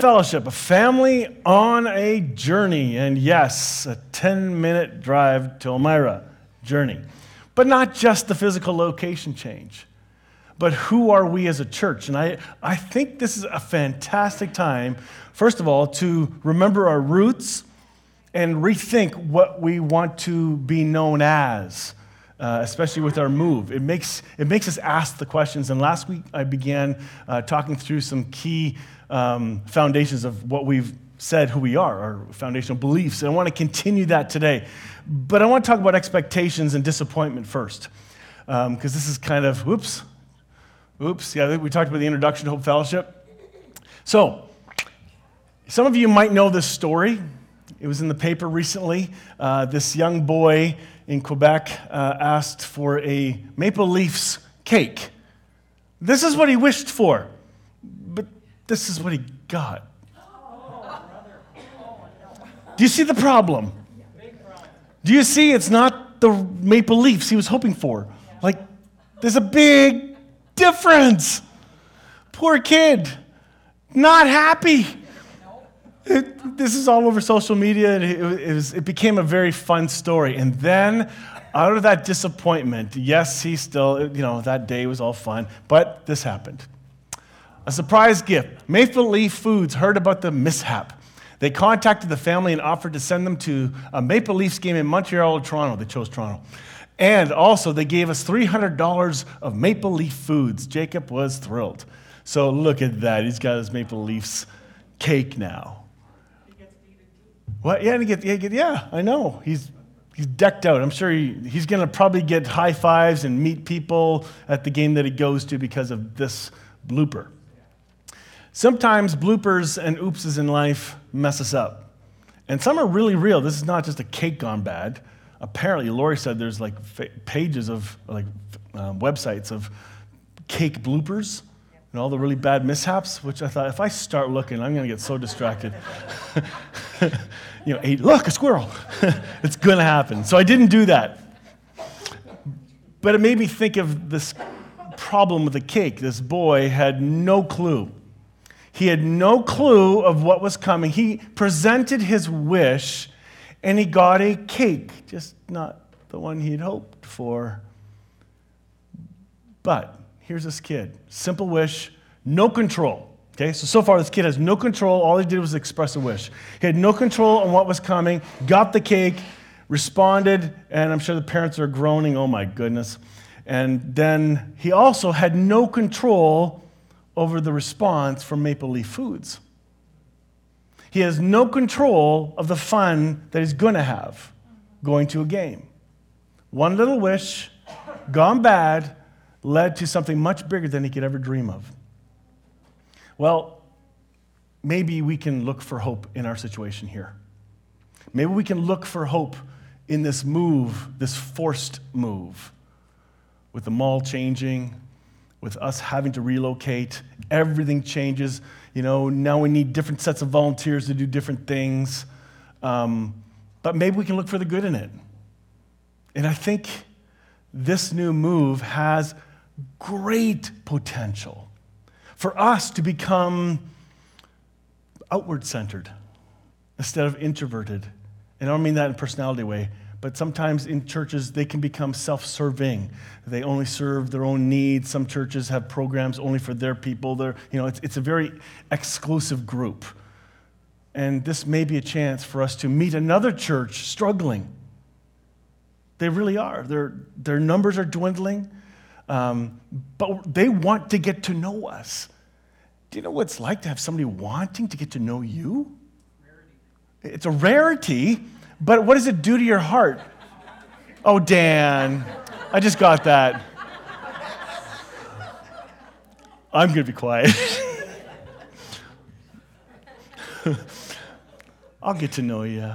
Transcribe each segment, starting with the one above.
Fellowship, a family on a journey. And yes, a 10 minute drive to Elmira journey. But not just the physical location change, but who are we as a church? And I, I think this is a fantastic time, first of all, to remember our roots and rethink what we want to be known as. Uh, especially with our move. It makes, it makes us ask the questions. And last week I began uh, talking through some key um, foundations of what we've said who we are, our foundational beliefs. And I want to continue that today. But I want to talk about expectations and disappointment first. Because um, this is kind of, whoops, oops, yeah, we talked about the introduction to Hope Fellowship. So, some of you might know this story. It was in the paper recently. Uh, this young boy in Quebec uh, asked for a Maple Leafs cake. This is what he wished for, but this is what he got. Do you see the problem? Do you see it's not the Maple Leafs he was hoping for? Like, there's a big difference. Poor kid, not happy. It, this is all over social media. And it, it, was, it became a very fun story. And then, out of that disappointment, yes, he still, you know, that day was all fun, but this happened. A surprise gift. Maple Leaf Foods heard about the mishap. They contacted the family and offered to send them to a Maple Leafs game in Montreal or Toronto. They chose Toronto. And also, they gave us $300 of Maple Leaf Foods. Jacob was thrilled. So, look at that. He's got his Maple Leafs cake now. What? Yeah, yeah, I know. He's, he's decked out. I'm sure he, he's going to probably get high fives and meet people at the game that he goes to because of this blooper. Sometimes bloopers and oopses in life mess us up. And some are really real. This is not just a cake gone bad. Apparently, Lori said there's like pages of like um, websites of cake bloopers and all the really bad mishaps, which I thought if I start looking, I'm going to get so distracted. you know, eight, look, a squirrel. it's going to happen. So I didn't do that. But it made me think of this problem with the cake. This boy had no clue. He had no clue of what was coming. He presented his wish and he got a cake, just not the one he'd hoped for. But here's this kid. Simple wish, no control. Okay, so so far this kid has no control. All he did was express a wish. He had no control on what was coming, got the cake, responded, and I'm sure the parents are groaning, oh my goodness. And then he also had no control over the response from Maple Leaf Foods. He has no control of the fun that he's going to have going to a game. One little wish, gone bad, led to something much bigger than he could ever dream of. Well, maybe we can look for hope in our situation here. Maybe we can look for hope in this move, this forced move, with the mall changing, with us having to relocate. Everything changes. You know, now we need different sets of volunteers to do different things. Um, but maybe we can look for the good in it. And I think this new move has great potential for us to become outward centered instead of introverted. And I don't mean that in a personality way, but sometimes in churches they can become self serving. They only serve their own needs. Some churches have programs only for their people. They're, you know, it's, it's a very exclusive group. And this may be a chance for us to meet another church struggling. They really are. Their, their numbers are dwindling. Um, but they want to get to know us. Do you know what it's like to have somebody wanting to get to know you? Rarity. It's a rarity, but what does it do to your heart? Oh, Dan, I just got that. I'm going to be quiet. I'll get to know you.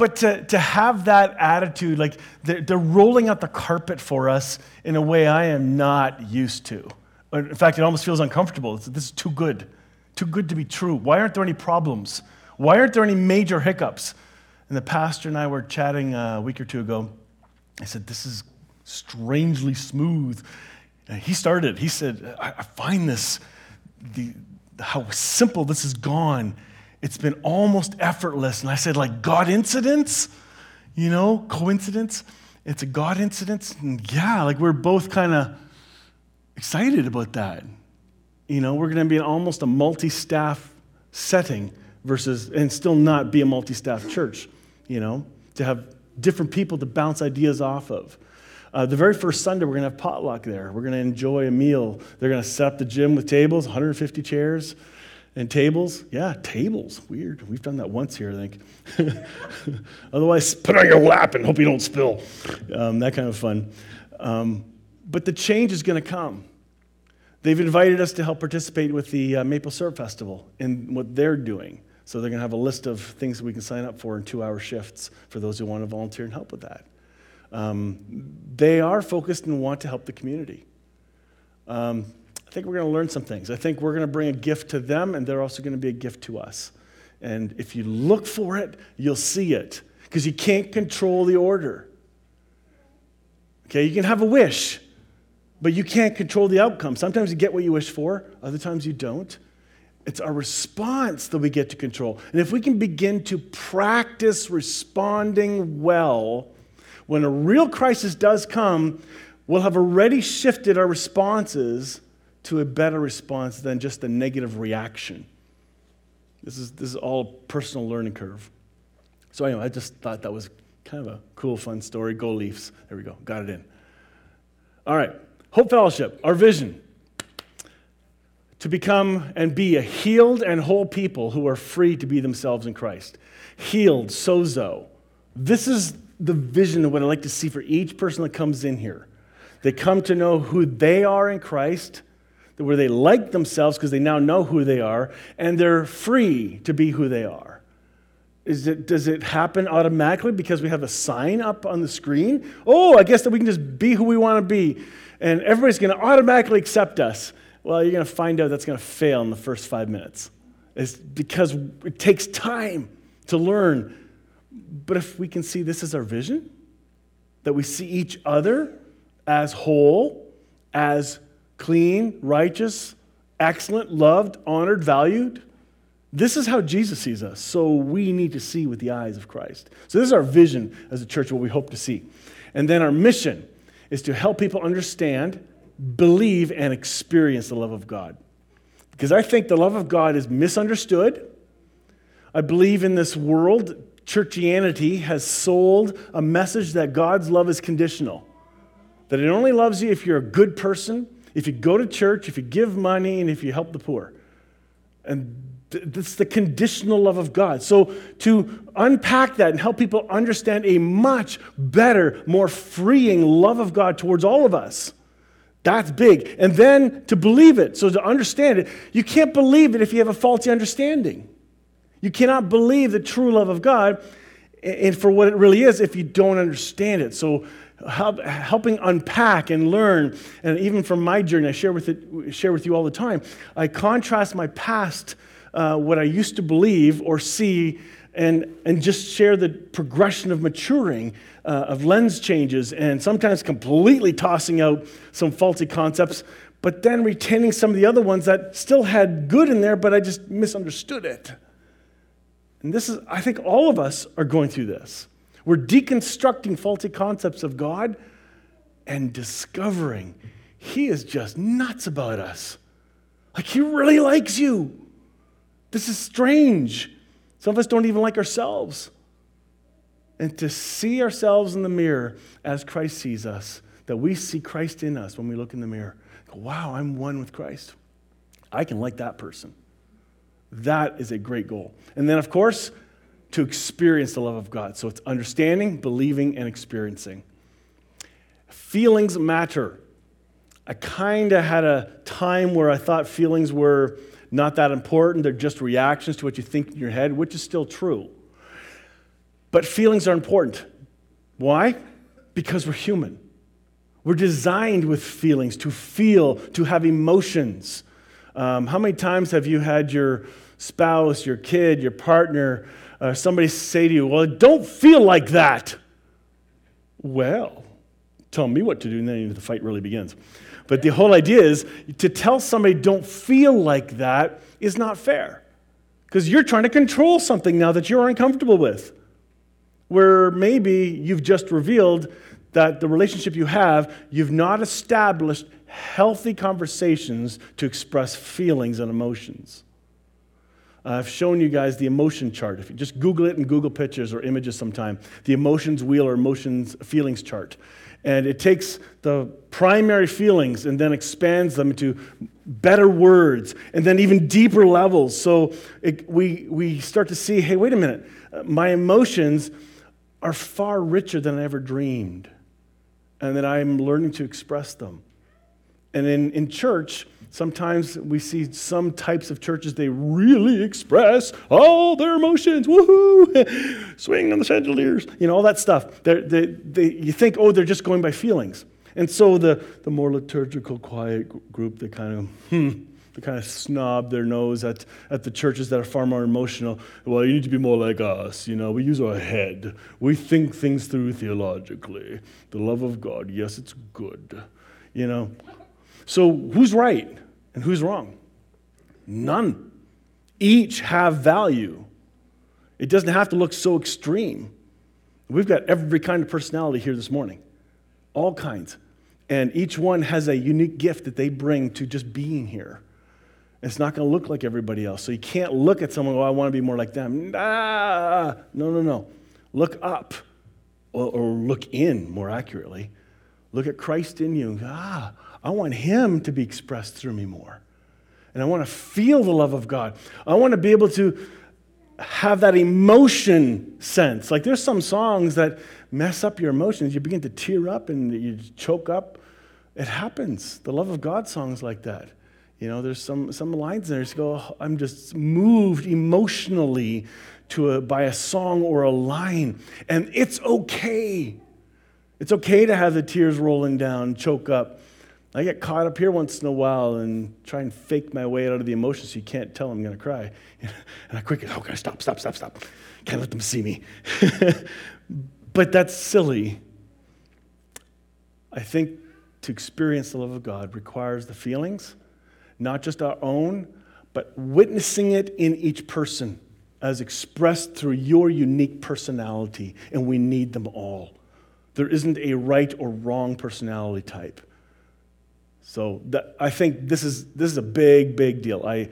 But to, to have that attitude, like they're, they're rolling out the carpet for us in a way I am not used to. In fact, it almost feels uncomfortable. It's, this is too good, too good to be true. Why aren't there any problems? Why aren't there any major hiccups? And the pastor and I were chatting a week or two ago. I said, This is strangely smooth. And he started, he said, I, I find this, the, how simple this has gone. It's been almost effortless. And I said, like, God incidents? You know, coincidence? It's a God incident? And yeah, like we're both kind of excited about that. You know, we're going to be in almost a multi staff setting versus, and still not be a multi staff church, you know, to have different people to bounce ideas off of. Uh, the very first Sunday, we're going to have potluck there. We're going to enjoy a meal. They're going to set up the gym with tables, 150 chairs and tables. Yeah, tables. Weird. We've done that once here, I think. Otherwise, put on your lap and hope you don't spill. Um, that kind of fun. Um, but the change is going to come. They've invited us to help participate with the uh, Maple Syrup Festival and what they're doing. So they're going to have a list of things that we can sign up for in two hour shifts for those who want to volunteer and help with that. Um, they are focused and want to help the community. Um, I think we're going to learn some things. I think we're going to bring a gift to them, and they're also going to be a gift to us. And if you look for it, you'll see it because you can't control the order. Okay, you can have a wish, but you can't control the outcome. Sometimes you get what you wish for, other times you don't. It's our response that we get to control. And if we can begin to practice responding well, when a real crisis does come, we'll have already shifted our responses to a better response than just a negative reaction. This is, this is all personal learning curve. So, anyway, I just thought that was kind of a cool, fun story. Go Leafs. There we go. Got it in. All right. Hope Fellowship, our vision to become and be a healed and whole people who are free to be themselves in Christ. Healed, sozo. This is the vision of what I'd like to see for each person that comes in here. They come to know who they are in Christ, where they like themselves because they now know who they are, and they're free to be who they are. Is it, does it happen automatically because we have a sign up on the screen? Oh, I guess that we can just be who we want to be, and everybody's going to automatically accept us. Well, you're going to find out that's going to fail in the first five minutes. It's because it takes time to learn but if we can see this as our vision, that we see each other as whole, as clean, righteous, excellent, loved, honored, valued, this is how Jesus sees us. So we need to see with the eyes of Christ. So this is our vision as a church, what we hope to see. And then our mission is to help people understand, believe, and experience the love of God. Because I think the love of God is misunderstood. I believe in this world, churchianity has sold a message that God's love is conditional. That it only loves you if you're a good person, if you go to church, if you give money, and if you help the poor. And that's the conditional love of God. So, to unpack that and help people understand a much better, more freeing love of God towards all of us, that's big. And then to believe it, so to understand it, you can't believe it if you have a faulty understanding. You cannot believe the true love of God and for what it really is if you don't understand it. So, helping unpack and learn, and even from my journey, I share with, it, share with you all the time, I contrast my past, uh, what I used to believe or see, and, and just share the progression of maturing, uh, of lens changes, and sometimes completely tossing out some faulty concepts, but then retaining some of the other ones that still had good in there, but I just misunderstood it. And this is, I think all of us are going through this. We're deconstructing faulty concepts of God and discovering He is just nuts about us. Like, He really likes you. This is strange. Some of us don't even like ourselves. And to see ourselves in the mirror as Christ sees us, that we see Christ in us when we look in the mirror. Wow, I'm one with Christ. I can like that person. That is a great goal. And then, of course, to experience the love of God. So it's understanding, believing, and experiencing. Feelings matter. I kind of had a time where I thought feelings were not that important. They're just reactions to what you think in your head, which is still true. But feelings are important. Why? Because we're human. We're designed with feelings, to feel, to have emotions. Um, how many times have you had your spouse, your kid, your partner, uh, somebody say to you, Well, don't feel like that? Well, tell me what to do, and then the fight really begins. But the whole idea is to tell somebody don't feel like that is not fair. Because you're trying to control something now that you're uncomfortable with. Where maybe you've just revealed that the relationship you have, you've not established healthy conversations to express feelings and emotions. Uh, I've shown you guys the emotion chart. If you just Google it and Google pictures or images sometime, the emotions wheel or emotions feelings chart. And it takes the primary feelings and then expands them into better words and then even deeper levels. So it, we, we start to see hey, wait a minute, uh, my emotions are far richer than I ever dreamed, and that I'm learning to express them. And in, in church, Sometimes we see some types of churches, they really express all their emotions. Woohoo! Swing on the chandeliers. You know, all that stuff. They, they, you think, oh, they're just going by feelings. And so the, the more liturgical, quiet group, they kind of, hmm, they kind of snob their nose at, at the churches that are far more emotional. Well, you need to be more like us. You know, we use our head. We think things through theologically. The love of God, yes, it's good. You know, so who's right and who's wrong? None. Each have value. It doesn't have to look so extreme. We've got every kind of personality here this morning, all kinds. And each one has a unique gift that they bring to just being here. It's not going to look like everybody else. So you can't look at someone, oh, I want to be more like them. Nah. no, no, no. Look up, or, or look in more accurately. Look at Christ in you. Ah, I want Him to be expressed through me more. And I want to feel the love of God. I want to be able to have that emotion sense. Like there's some songs that mess up your emotions. You begin to tear up and you choke up. It happens. The love of God songs like that. You know, there's some, some lines there. You go, oh, I'm just moved emotionally to a, by a song or a line. And it's okay. It's okay to have the tears rolling down, choke up. I get caught up here once in a while and try and fake my way out of the emotion so you can't tell I'm going to cry. And I quickly, oh, gosh, stop, stop, stop, stop. Can't let them see me. but that's silly. I think to experience the love of God requires the feelings, not just our own, but witnessing it in each person as expressed through your unique personality, and we need them all. There isn't a right or wrong personality type. So that, I think this is, this is a big, big deal. I,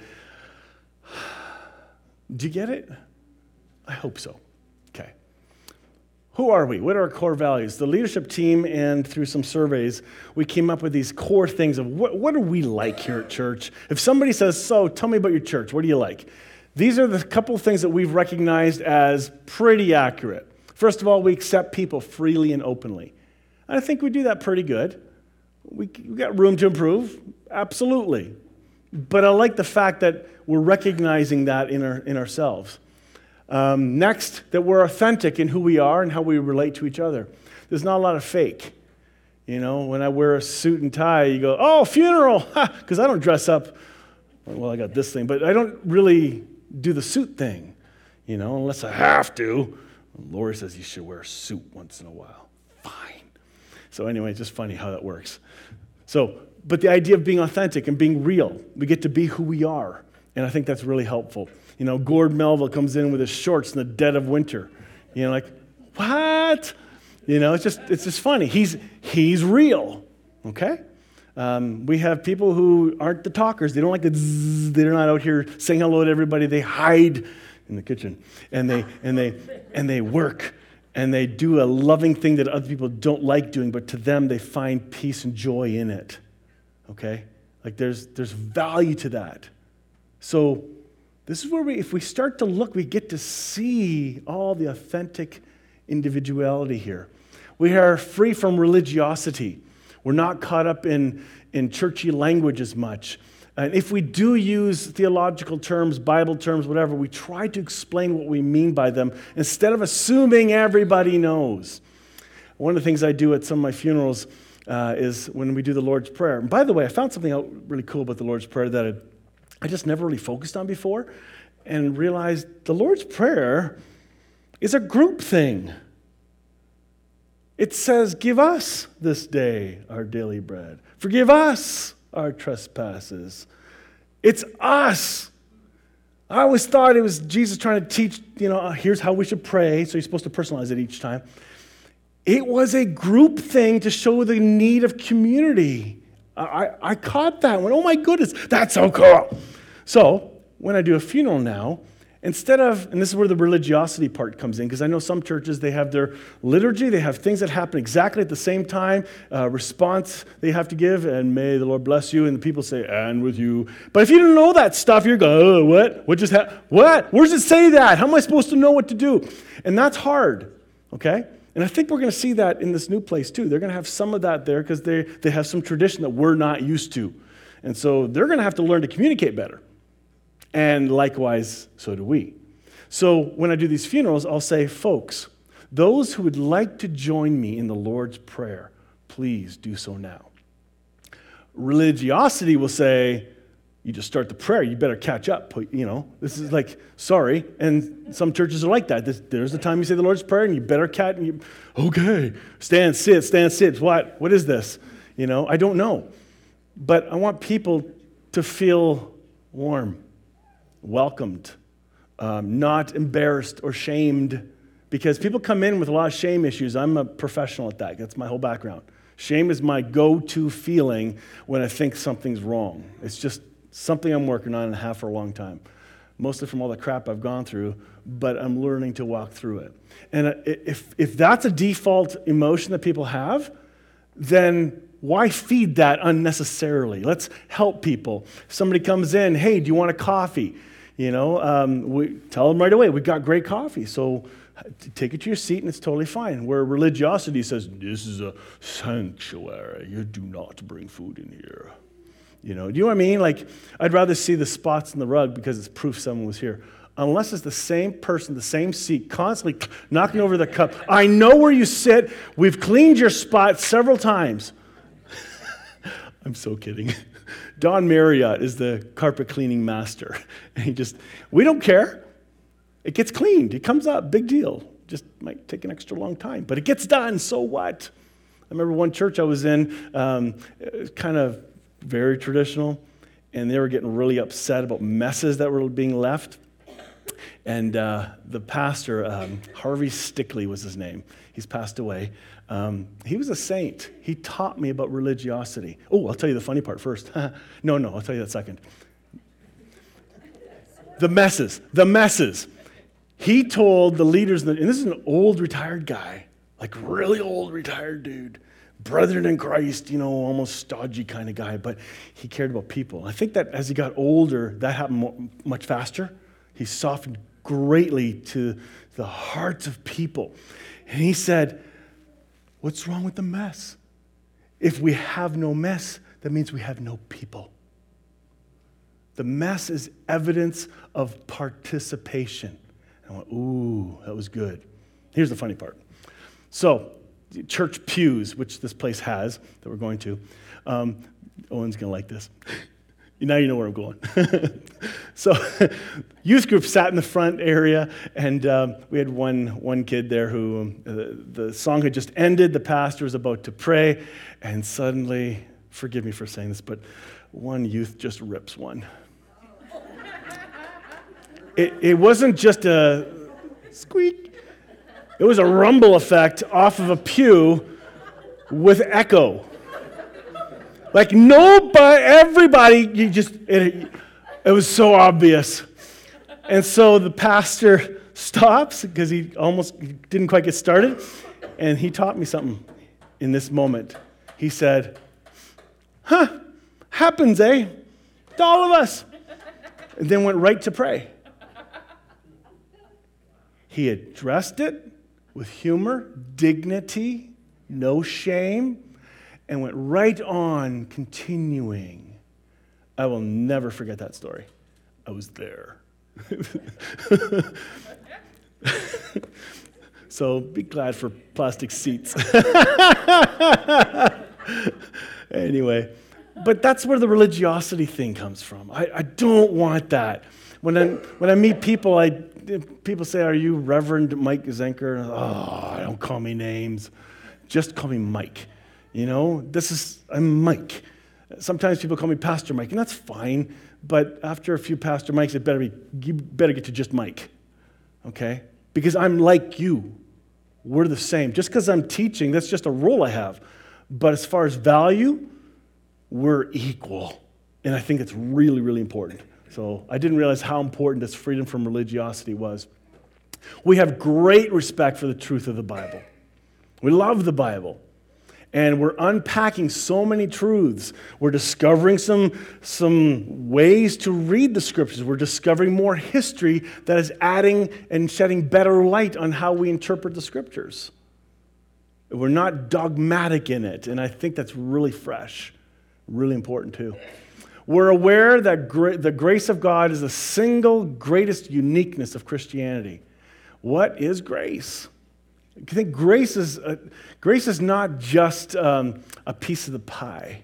do you get it? I hope so. Okay. Who are we? What are our core values? The leadership team and through some surveys, we came up with these core things of what, what are we like here at church? If somebody says, So, tell me about your church, what do you like? These are the couple things that we've recognized as pretty accurate. First of all, we accept people freely and openly. And I think we do that pretty good. We, we got room to improve, absolutely. But I like the fact that we're recognizing that in, our, in ourselves. Um, next, that we're authentic in who we are and how we relate to each other. There's not a lot of fake. You know, when I wear a suit and tie, you go, oh, funeral, because I don't dress up. Well, I got this thing, but I don't really do the suit thing, you know, unless I have to. Lori says you should wear a suit once in a while. Fine. So, anyway, just funny how that works. So, but the idea of being authentic and being real, we get to be who we are. And I think that's really helpful. You know, Gord Melville comes in with his shorts in the dead of winter. You know, like, what? You know, it's just, it's just funny. He's, he's real, okay? Um, we have people who aren't the talkers. They don't like the zzz. They're not out here saying hello to everybody. They hide in the kitchen and they, and they, and they work and they do a loving thing that other people don't like doing, but to them, they find peace and joy in it. Okay? Like there's, there's value to that. So, this is where we, if we start to look, we get to see all the authentic individuality here. We are free from religiosity. We're not caught up in, in churchy language as much. And if we do use theological terms, Bible terms, whatever, we try to explain what we mean by them instead of assuming everybody knows. One of the things I do at some of my funerals uh, is when we do the Lord's Prayer. And by the way, I found something out really cool about the Lord's Prayer that I, I just never really focused on before and realized the Lord's Prayer is a group thing. It says, Give us this day our daily bread. Forgive us our trespasses. It's us. I always thought it was Jesus trying to teach, you know, uh, here's how we should pray. So you're supposed to personalize it each time. It was a group thing to show the need of community. I, I caught that one. Oh my goodness, that's so cool. So when I do a funeral now, instead of, and this is where the religiosity part comes in, because I know some churches, they have their liturgy, they have things that happen exactly at the same time, uh, response they have to give, and may the Lord bless you, and the people say, and with you. But if you don't know that stuff, you're going, oh, what? What just happened? What? Where does it say that? How am I supposed to know what to do? And that's hard, okay? And I think we're going to see that in this new place too. They're going to have some of that there because they, they have some tradition that we're not used to. And so they're going to have to learn to communicate better. And likewise, so do we. So when I do these funerals, I'll say, folks, those who would like to join me in the Lord's Prayer, please do so now. Religiosity will say, you just start the prayer, you better catch up. You know, this is like, sorry. And some churches are like that. There's the time you say the Lord's Prayer, and you better catch, and you, okay, stand, sit, stand, sit. What? What is this? You know, I don't know. But I want people to feel warm welcomed, um, not embarrassed or shamed, because people come in with a lot of shame issues. I'm a professional at that. That's my whole background. Shame is my go to feeling when I think something's wrong. It's just something I'm working on and have for a long time, mostly from all the crap I've gone through, but I'm learning to walk through it. And if, if that's a default emotion that people have, then why feed that unnecessarily? Let's help people. Somebody comes in, hey, do you want a coffee? You know, um, we tell them right away, we've got great coffee. So take it to your seat and it's totally fine. Where religiosity says, this is a sanctuary. You do not bring food in here. You know, do you know what I mean? Like, I'd rather see the spots in the rug because it's proof someone was here. Unless it's the same person, the same seat, constantly knocking over the cup. I know where you sit. We've cleaned your spot several times. I'm so kidding. Don Marriott is the carpet cleaning master. And he just, we don't care. It gets cleaned, it comes up, big deal. Just might take an extra long time, but it gets done, so what? I remember one church I was in, um, kind of very traditional, and they were getting really upset about messes that were being left. And uh, the pastor, um, Harvey Stickley was his name, he's passed away. Um, he was a saint. He taught me about religiosity. Oh, I'll tell you the funny part first. no, no, I'll tell you that second. The messes, the messes. He told the leaders, and this is an old retired guy, like really old retired dude, brethren in Christ, you know, almost stodgy kind of guy, but he cared about people. I think that as he got older, that happened much faster. He softened greatly to the hearts of people. And he said, What's wrong with the mess? If we have no mess, that means we have no people. The mess is evidence of participation. I went, ooh, that was good. Here's the funny part. So, church pews, which this place has that we're going to, um, Owen's going to like this. Now you know where I'm going. so, youth group sat in the front area, and um, we had one, one kid there who um, the, the song had just ended. The pastor was about to pray, and suddenly, forgive me for saying this, but one youth just rips one. It, it wasn't just a squeak, it was a rumble effect off of a pew with echo. Like nobody, everybody, you just, it, it was so obvious. And so the pastor stops because he almost didn't quite get started. And he taught me something in this moment. He said, Huh, happens, eh? To all of us. And then went right to pray. He addressed it with humor, dignity, no shame and went right on continuing. I will never forget that story. I was there. so be glad for plastic seats. anyway, but that's where the religiosity thing comes from. I, I don't want that. When I, when I meet people, I, people say, Are you Reverend Mike Zenker? Oh, don't call me names just call me Mike. You know, this is, I'm Mike. Sometimes people call me Pastor Mike, and that's fine. But after a few Pastor Mikes, it better be, you better get to just Mike. Okay? Because I'm like you. We're the same. Just because I'm teaching, that's just a role I have. But as far as value, we're equal. And I think it's really, really important. So I didn't realize how important this freedom from religiosity was. We have great respect for the truth of the Bible. We love the Bible. And we're unpacking so many truths. We're discovering some, some ways to read the scriptures. We're discovering more history that is adding and shedding better light on how we interpret the scriptures. We're not dogmatic in it. And I think that's really fresh, really important too. We're aware that gra- the grace of God is the single greatest uniqueness of Christianity. What is grace? I think grace is, a, grace is not just um, a piece of the pie.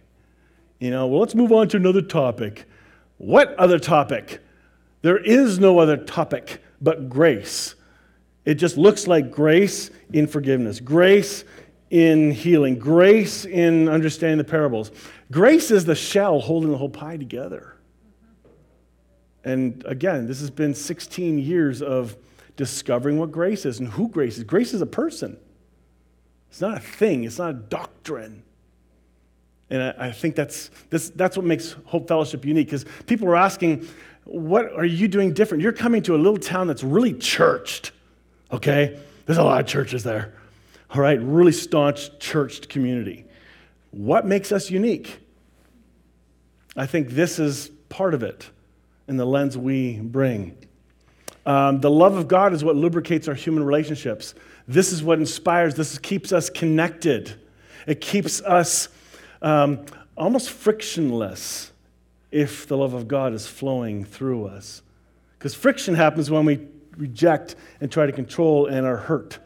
You know, well, let's move on to another topic. What other topic? There is no other topic but grace. It just looks like grace in forgiveness, grace in healing, grace in understanding the parables. Grace is the shell holding the whole pie together. And again, this has been 16 years of discovering what grace is and who grace is. Grace is a person, it's not a thing, it's not a doctrine. And I, I think that's, that's, that's what makes Hope Fellowship unique because people are asking, What are you doing different? You're coming to a little town that's really churched, okay? There's a lot of churches there, all right? Really staunch churched community. What makes us unique? I think this is part of it in the lens we bring. Um, the love of God is what lubricates our human relationships. This is what inspires, this keeps us connected. It keeps us um, almost frictionless if the love of God is flowing through us. Because friction happens when we reject and try to control and are hurt.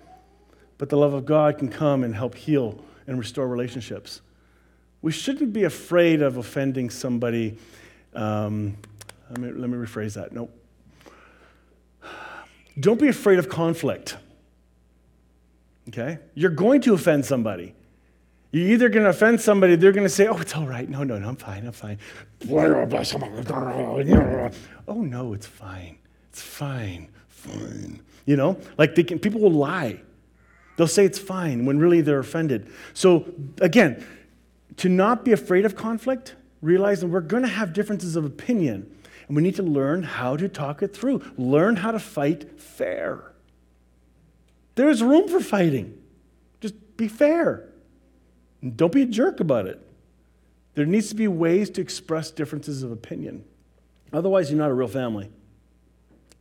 But the love of God can come and help heal and restore relationships. We shouldn't be afraid of offending somebody. Um, let, me, let me rephrase that. Nope. Don't be afraid of conflict. Okay? You're going to offend somebody. You're either going to offend somebody, they're going to say, Oh, it's all right. No, no, no, I'm fine. I'm fine. Oh, no, it's fine. It's fine. Fine. You know, like they can, people will lie. They'll say it's fine when really they're offended. So, again, to not be afraid of conflict, realize that we're going to have differences of opinion. And we need to learn how to talk it through, learn how to fight fair. There's room for fighting. Just be fair. And don't be a jerk about it. There needs to be ways to express differences of opinion. Otherwise, you're not a real family.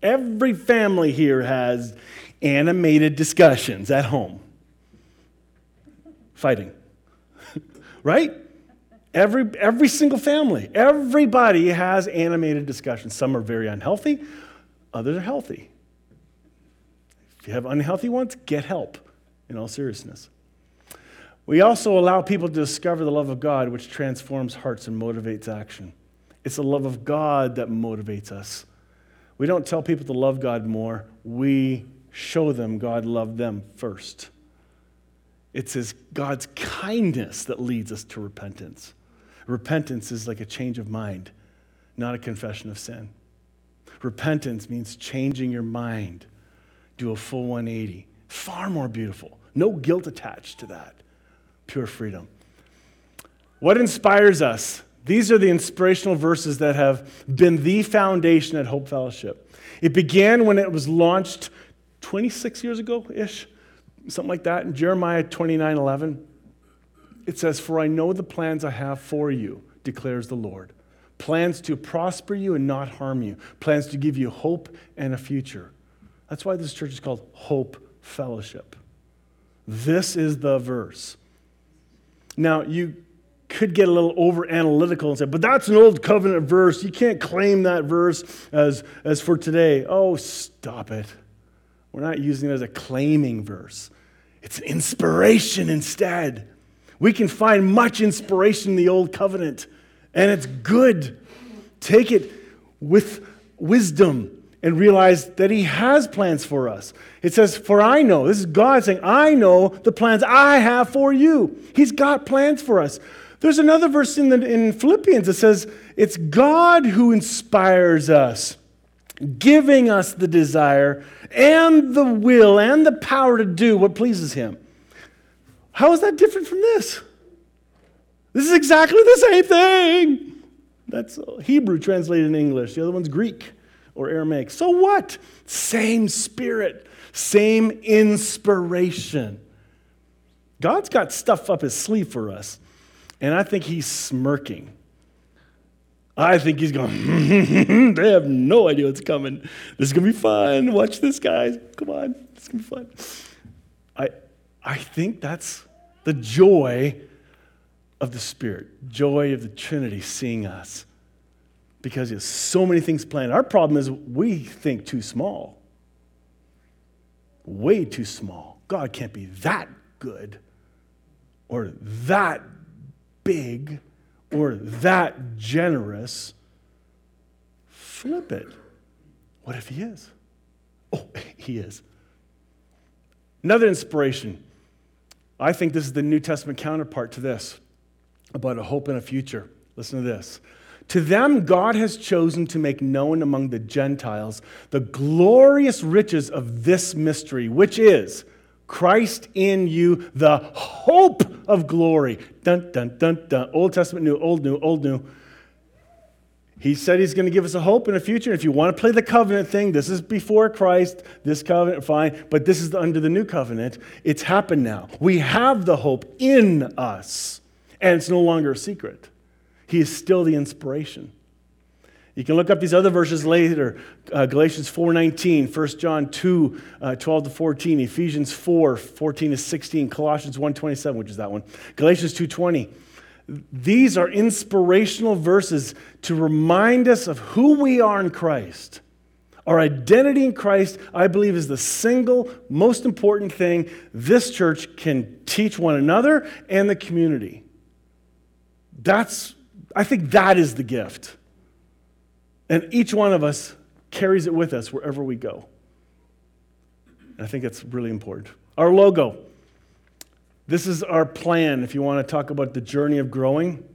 Every family here has animated discussions at home. Fighting. right? Every, every single family, everybody has animated discussions. Some are very unhealthy, others are healthy. If you have unhealthy ones, get help, in all seriousness. We also allow people to discover the love of God, which transforms hearts and motivates action. It's the love of God that motivates us. We don't tell people to love God more, we show them God loved them first. It's His God's kindness that leads us to repentance. Repentance is like a change of mind, not a confession of sin. Repentance means changing your mind, do a full 180. Far more beautiful. No guilt attached to that. Pure freedom. What inspires us? These are the inspirational verses that have been the foundation at Hope Fellowship. It began when it was launched 26 years ago ish, something like that, in Jeremiah 29 11. It says, For I know the plans I have for you, declares the Lord. Plans to prosper you and not harm you, plans to give you hope and a future. That's why this church is called Hope Fellowship. This is the verse. Now, you could get a little over analytical and say, but that's an old covenant verse. You can't claim that verse as, as for today. Oh, stop it. We're not using it as a claiming verse, it's an inspiration instead. We can find much inspiration in the Old Covenant, and it's good. Take it with wisdom. and realize that He has plans for us. It says, For I know, this is God saying, I know the plans I have for you. He's got plans for us. There's another verse in, the, in Philippians that says, It's God who inspires us, giving us the desire and the will and the power to do what pleases Him. How is that different from this? This is exactly the same thing. That's Hebrew translated in English. The other one's Greek or Aramaic. So what? Same spirit, same inspiration. God's got stuff up his sleeve for us, and I think he's smirking. I think he's going, hmm, they have no idea what's coming. This is going to be fun. Watch this, guys. Come on. It's going to be fun. I, I think that's the joy of the Spirit, joy of the Trinity seeing us because he has so many things planned. Our problem is we think too small, way too small. God can't be that good or that big or that generous. Flip it. What if he is? Oh, he is. Another inspiration. I think this is the New Testament counterpart to this about a hope and a future. Listen to this. To them, God has chosen to make known among the Gentiles the glorious riches of this mystery, which is Christ in you, the hope of glory. Dun, dun, dun, dun. Old Testament, new, old, new, old, new. He said he's going to give us a hope in the future. If you want to play the covenant thing, this is before Christ, this covenant, fine, but this is under the new covenant. It's happened now. We have the hope in us, and it's no longer a secret. He is still the inspiration. You can look up these other verses later uh, Galatians 4.19, 1 John 2, uh, 12 to 14, Ephesians 4, 14 to 16, Colossians 1.27, which is that one, Galatians 2.20. These are inspirational verses to remind us of who we are in Christ. Our identity in Christ, I believe, is the single most important thing this church can teach one another and the community. That's I think that is the gift. And each one of us carries it with us wherever we go. And I think that's really important. Our logo. This is our plan if you want to talk about the journey of growing.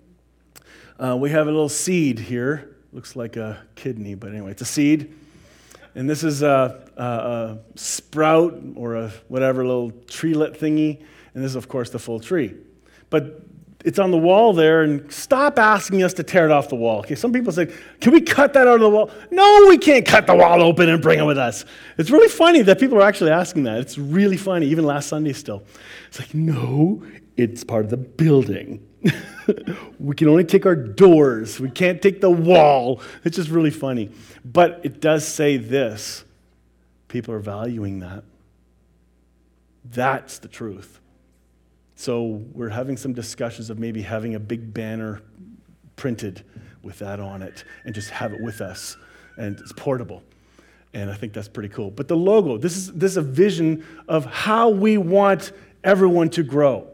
Uh, we have a little seed here. Looks like a kidney, but anyway, it's a seed. And this is a, a, a sprout or a whatever little treelet thingy. And this is, of course, the full tree. But it's on the wall there, and stop asking us to tear it off the wall. Okay, some people say, Can we cut that out of the wall? No, we can't cut the wall open and bring it with us. It's really funny that people are actually asking that. It's really funny, even last Sunday still. It's like, No, it's part of the building. we can only take our doors, we can't take the wall. It's just really funny. But it does say this people are valuing that. That's the truth. So we're having some discussions of maybe having a big banner printed with that on it and just have it with us. And it's portable. And I think that's pretty cool. But the logo, this is, this is a vision of how we want everyone to grow.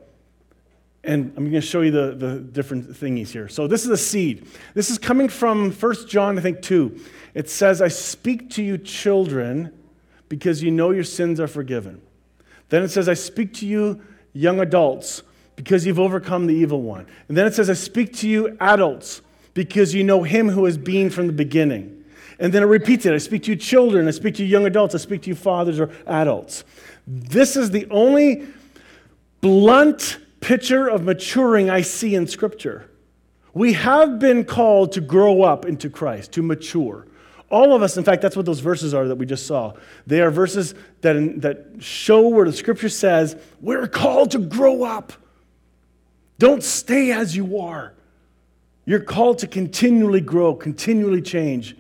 And I'm going to show you the, the different thingies here. So this is a seed. This is coming from 1 John, I think, 2. It says, I speak to you, children, because you know your sins are forgiven. Then it says, I speak to you, young adults, because you've overcome the evil one. And then it says, I speak to you, adults, because you know him who has been from the beginning. And then it repeats it I speak to you, children, I speak to you, young adults, I speak to you, fathers or adults. This is the only blunt picture of maturing I see in Scripture. We have been called to grow up into Christ, to mature. All of us, in fact, that's what those verses are that we just saw. They are verses that, that show where the scripture says we're called to grow up. Don't stay as you are. You're called to continually grow, continually change.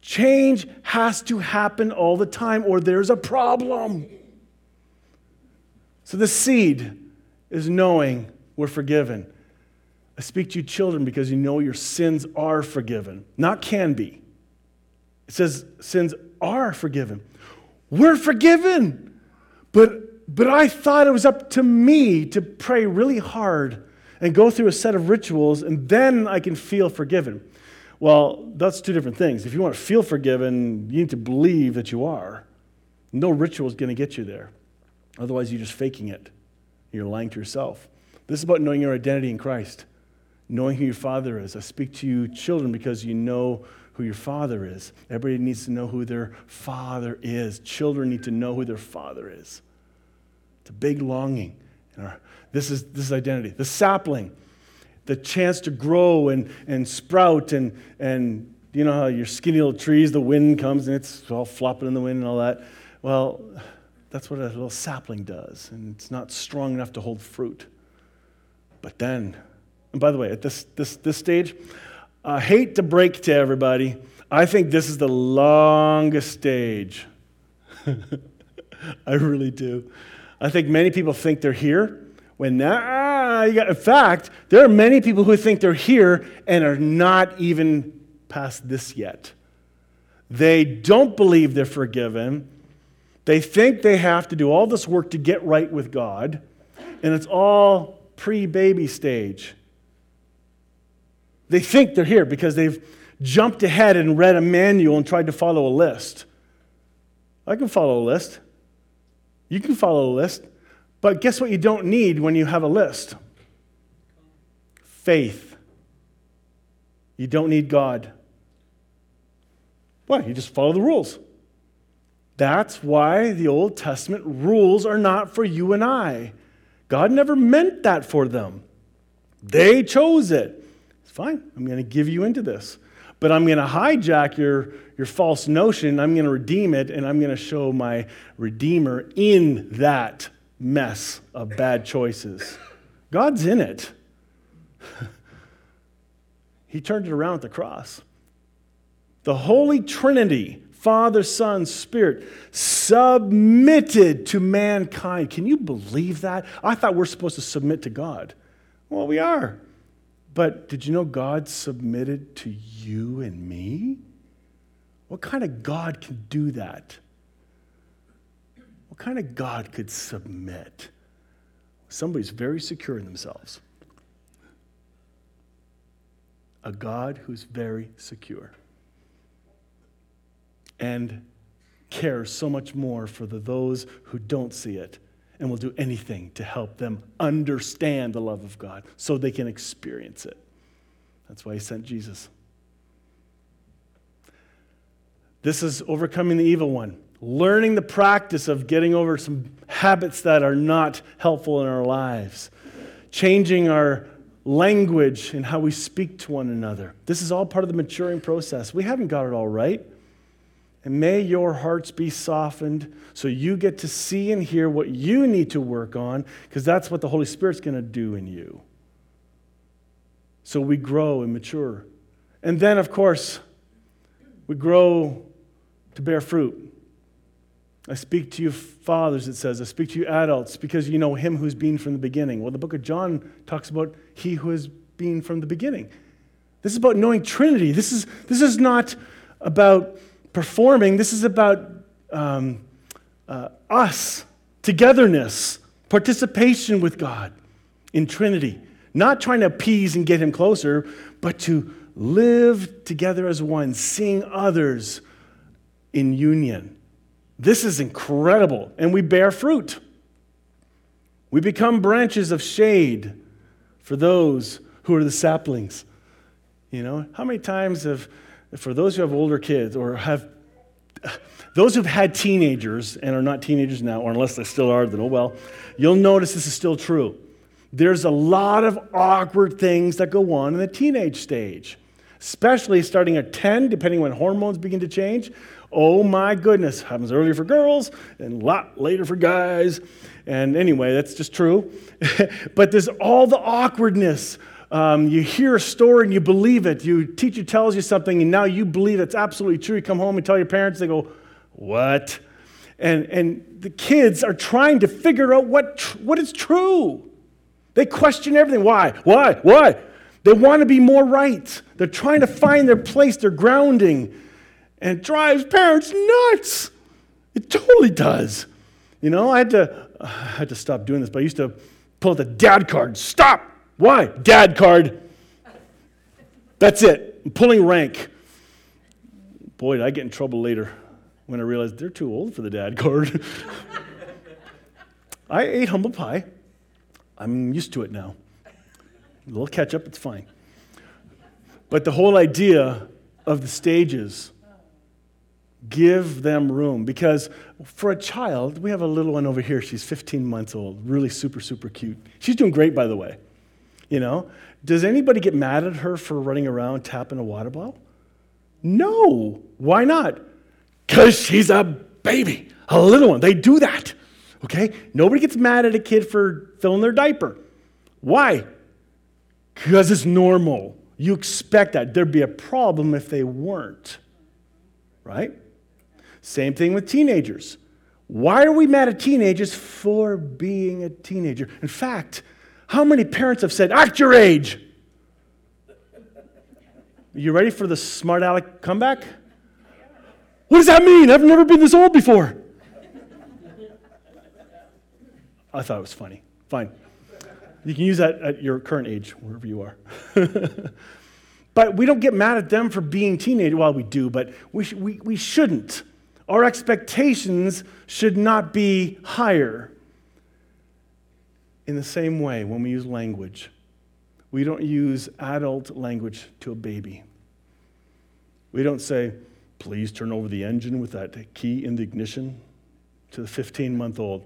Change has to happen all the time, or there's a problem. So the seed is knowing we're forgiven. I speak to you, children, because you know your sins are forgiven, not can be. It says sins are forgiven. We're forgiven. But, but I thought it was up to me to pray really hard and go through a set of rituals, and then I can feel forgiven. Well, that's two different things. If you want to feel forgiven, you need to believe that you are. No ritual is going to get you there. Otherwise, you're just faking it. You're lying to yourself. This is about knowing your identity in Christ, knowing who your father is. I speak to you, children, because you know who your father is. Everybody needs to know who their father is. Children need to know who their father is. It's a big longing. This is, this is identity. The sapling, the chance to grow and, and sprout, and, and you know how your skinny little trees, the wind comes and it's all flopping in the wind and all that. Well, that's what a little sapling does, and it's not strong enough to hold fruit. But then, and by the way, at this, this, this stage, I hate to break to everybody, I think this is the longest stage. I really do. I think many people think they're here when ah, got, in fact, there are many people who think they're here and are not even past this yet. They don't believe they're forgiven. They think they have to do all this work to get right with God, and it's all pre baby stage. They think they're here because they've jumped ahead and read a manual and tried to follow a list. I can follow a list. You can follow a list. But guess what you don't need when you have a list? Faith. You don't need God. Why? You just follow the rules. That's why the Old Testament rules are not for you and I. God never meant that for them. They chose it. Fine. I'm going to give you into this. But I'm going to hijack your, your false notion. I'm going to redeem it, and I'm going to show my Redeemer in that mess of bad choices. God's in it. he turned it around at the cross. The Holy Trinity, Father, Son, Spirit, submitted to mankind. Can you believe that? I thought we're supposed to submit to God. Well, we are. But did you know God submitted to you and me? What kind of God can do that? What kind of God could submit? Somebody's very secure in themselves. A God who's very secure and cares so much more for the, those who don't see it and will do anything to help them understand the love of God so they can experience it. That's why he sent Jesus. This is overcoming the evil one learning the practice of getting over some habits that are not helpful in our lives, changing our language and how we speak to one another. This is all part of the maturing process. We haven't got it all right. And may your hearts be softened so you get to see and hear what you need to work on, because that's what the Holy Spirit's going to do in you. So we grow and mature. And then, of course, we grow to bear fruit. I speak to you fathers, it says. I speak to you adults because you know him who's been from the beginning. Well, the book of John talks about he who has been from the beginning. This is about knowing Trinity. This is, this is not about performing, this is about um, uh, us, togetherness, participation with God in Trinity. Not trying to appease and get him closer, but to live together as one, seeing others in union. This is incredible. And we bear fruit. We become branches of shade for those who are the saplings. You know, how many times have, for those who have older kids or have, those who've had teenagers and are not teenagers now, or unless they still are, then oh well, you'll notice this is still true. There's a lot of awkward things that go on in the teenage stage, especially starting at 10, depending when hormones begin to change. Oh my goodness, happens earlier for girls and a lot later for guys. And anyway, that's just true. but there's all the awkwardness. Um, you hear a story and you believe it. Your teacher tells you something and now you believe it's absolutely true. You come home and tell your parents, they go, What? And, and the kids are trying to figure out what, tr- what is true. They question everything. Why? Why? Why? They want to be more right. They're trying to find their place, their grounding and it drives parents nuts. It totally does. You know, I had to, I had to stop doing this, but I used to pull out the dad card. Stop! Why? Dad card. That's it. pulling rank. Boy, did I get in trouble later when I realized they're too old for the dad card. I ate humble pie. I'm used to it now. A little ketchup, it's fine. But the whole idea of the stages, give them room. Because for a child, we have a little one over here. She's 15 months old, really super, super cute. She's doing great, by the way. You know, does anybody get mad at her for running around tapping a water bottle? No. Why not? Because she's a baby, a little one. They do that. Okay? Nobody gets mad at a kid for filling their diaper. Why? Because it's normal. You expect that. There'd be a problem if they weren't. Right? Same thing with teenagers. Why are we mad at teenagers for being a teenager? In fact, how many parents have said, act your age? You ready for the smart aleck comeback? What does that mean? I've never been this old before. I thought it was funny. Fine. You can use that at your current age, wherever you are. but we don't get mad at them for being teenagers. Well, we do, but we, sh- we, we shouldn't. Our expectations should not be higher. In the same way, when we use language, we don't use adult language to a baby. We don't say, please turn over the engine with that key in the ignition to the 15 month old.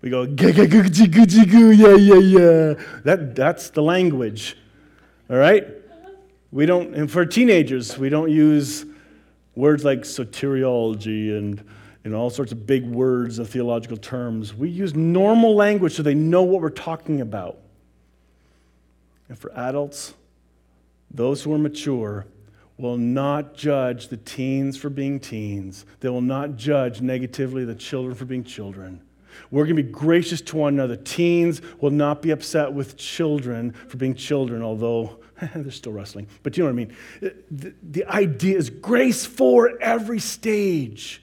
We go, yeah, yeah, yeah. That, that's the language. All right? We don't, and for teenagers, we don't use words like soteriology and, and all sorts of big words of theological terms. We use normal language so they know what we're talking about. And for adults, those who are mature will not judge the teens for being teens. They will not judge negatively the children for being children. We're going to be gracious to one another. Teens will not be upset with children for being children, although they're still wrestling. But you know what I mean? The, the idea is grace for every stage.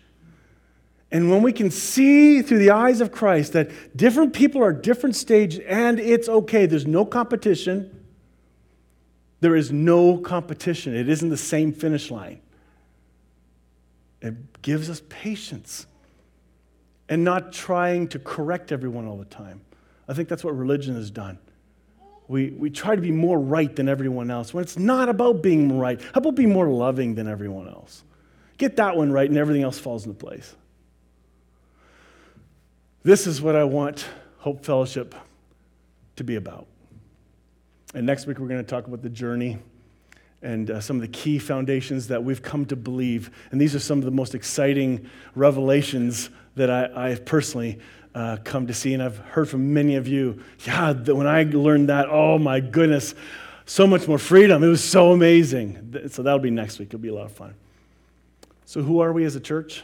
And when we can see through the eyes of Christ that different people are different stages and it's okay, there's no competition. There is no competition. It isn't the same finish line. It gives us patience and not trying to correct everyone all the time. I think that's what religion has done. We, we try to be more right than everyone else when it's not about being right. How about being more loving than everyone else? Get that one right, and everything else falls into place. This is what I want Hope Fellowship to be about. And next week, we're going to talk about the journey and uh, some of the key foundations that we've come to believe. And these are some of the most exciting revelations that I, have personally uh, come to see. And I've heard from many of you, yeah, when I learned that, oh my goodness, so much more freedom. It was so amazing. So that'll be next week. It'll be a lot of fun. So, who are we as a church?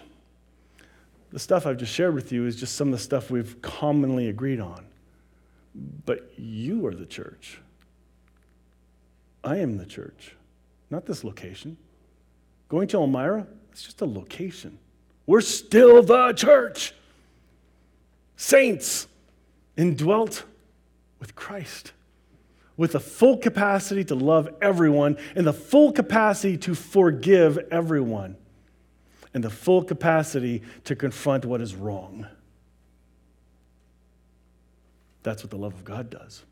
The stuff I've just shared with you is just some of the stuff we've commonly agreed on. But you are the church. I am the church, not this location. Going to Elmira, it's just a location. We're still the church. Saints indwelt with Christ, with the full capacity to love everyone, and the full capacity to forgive everyone, and the full capacity to confront what is wrong. That's what the love of God does.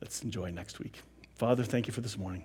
Let's enjoy next week. Father, thank you for this morning.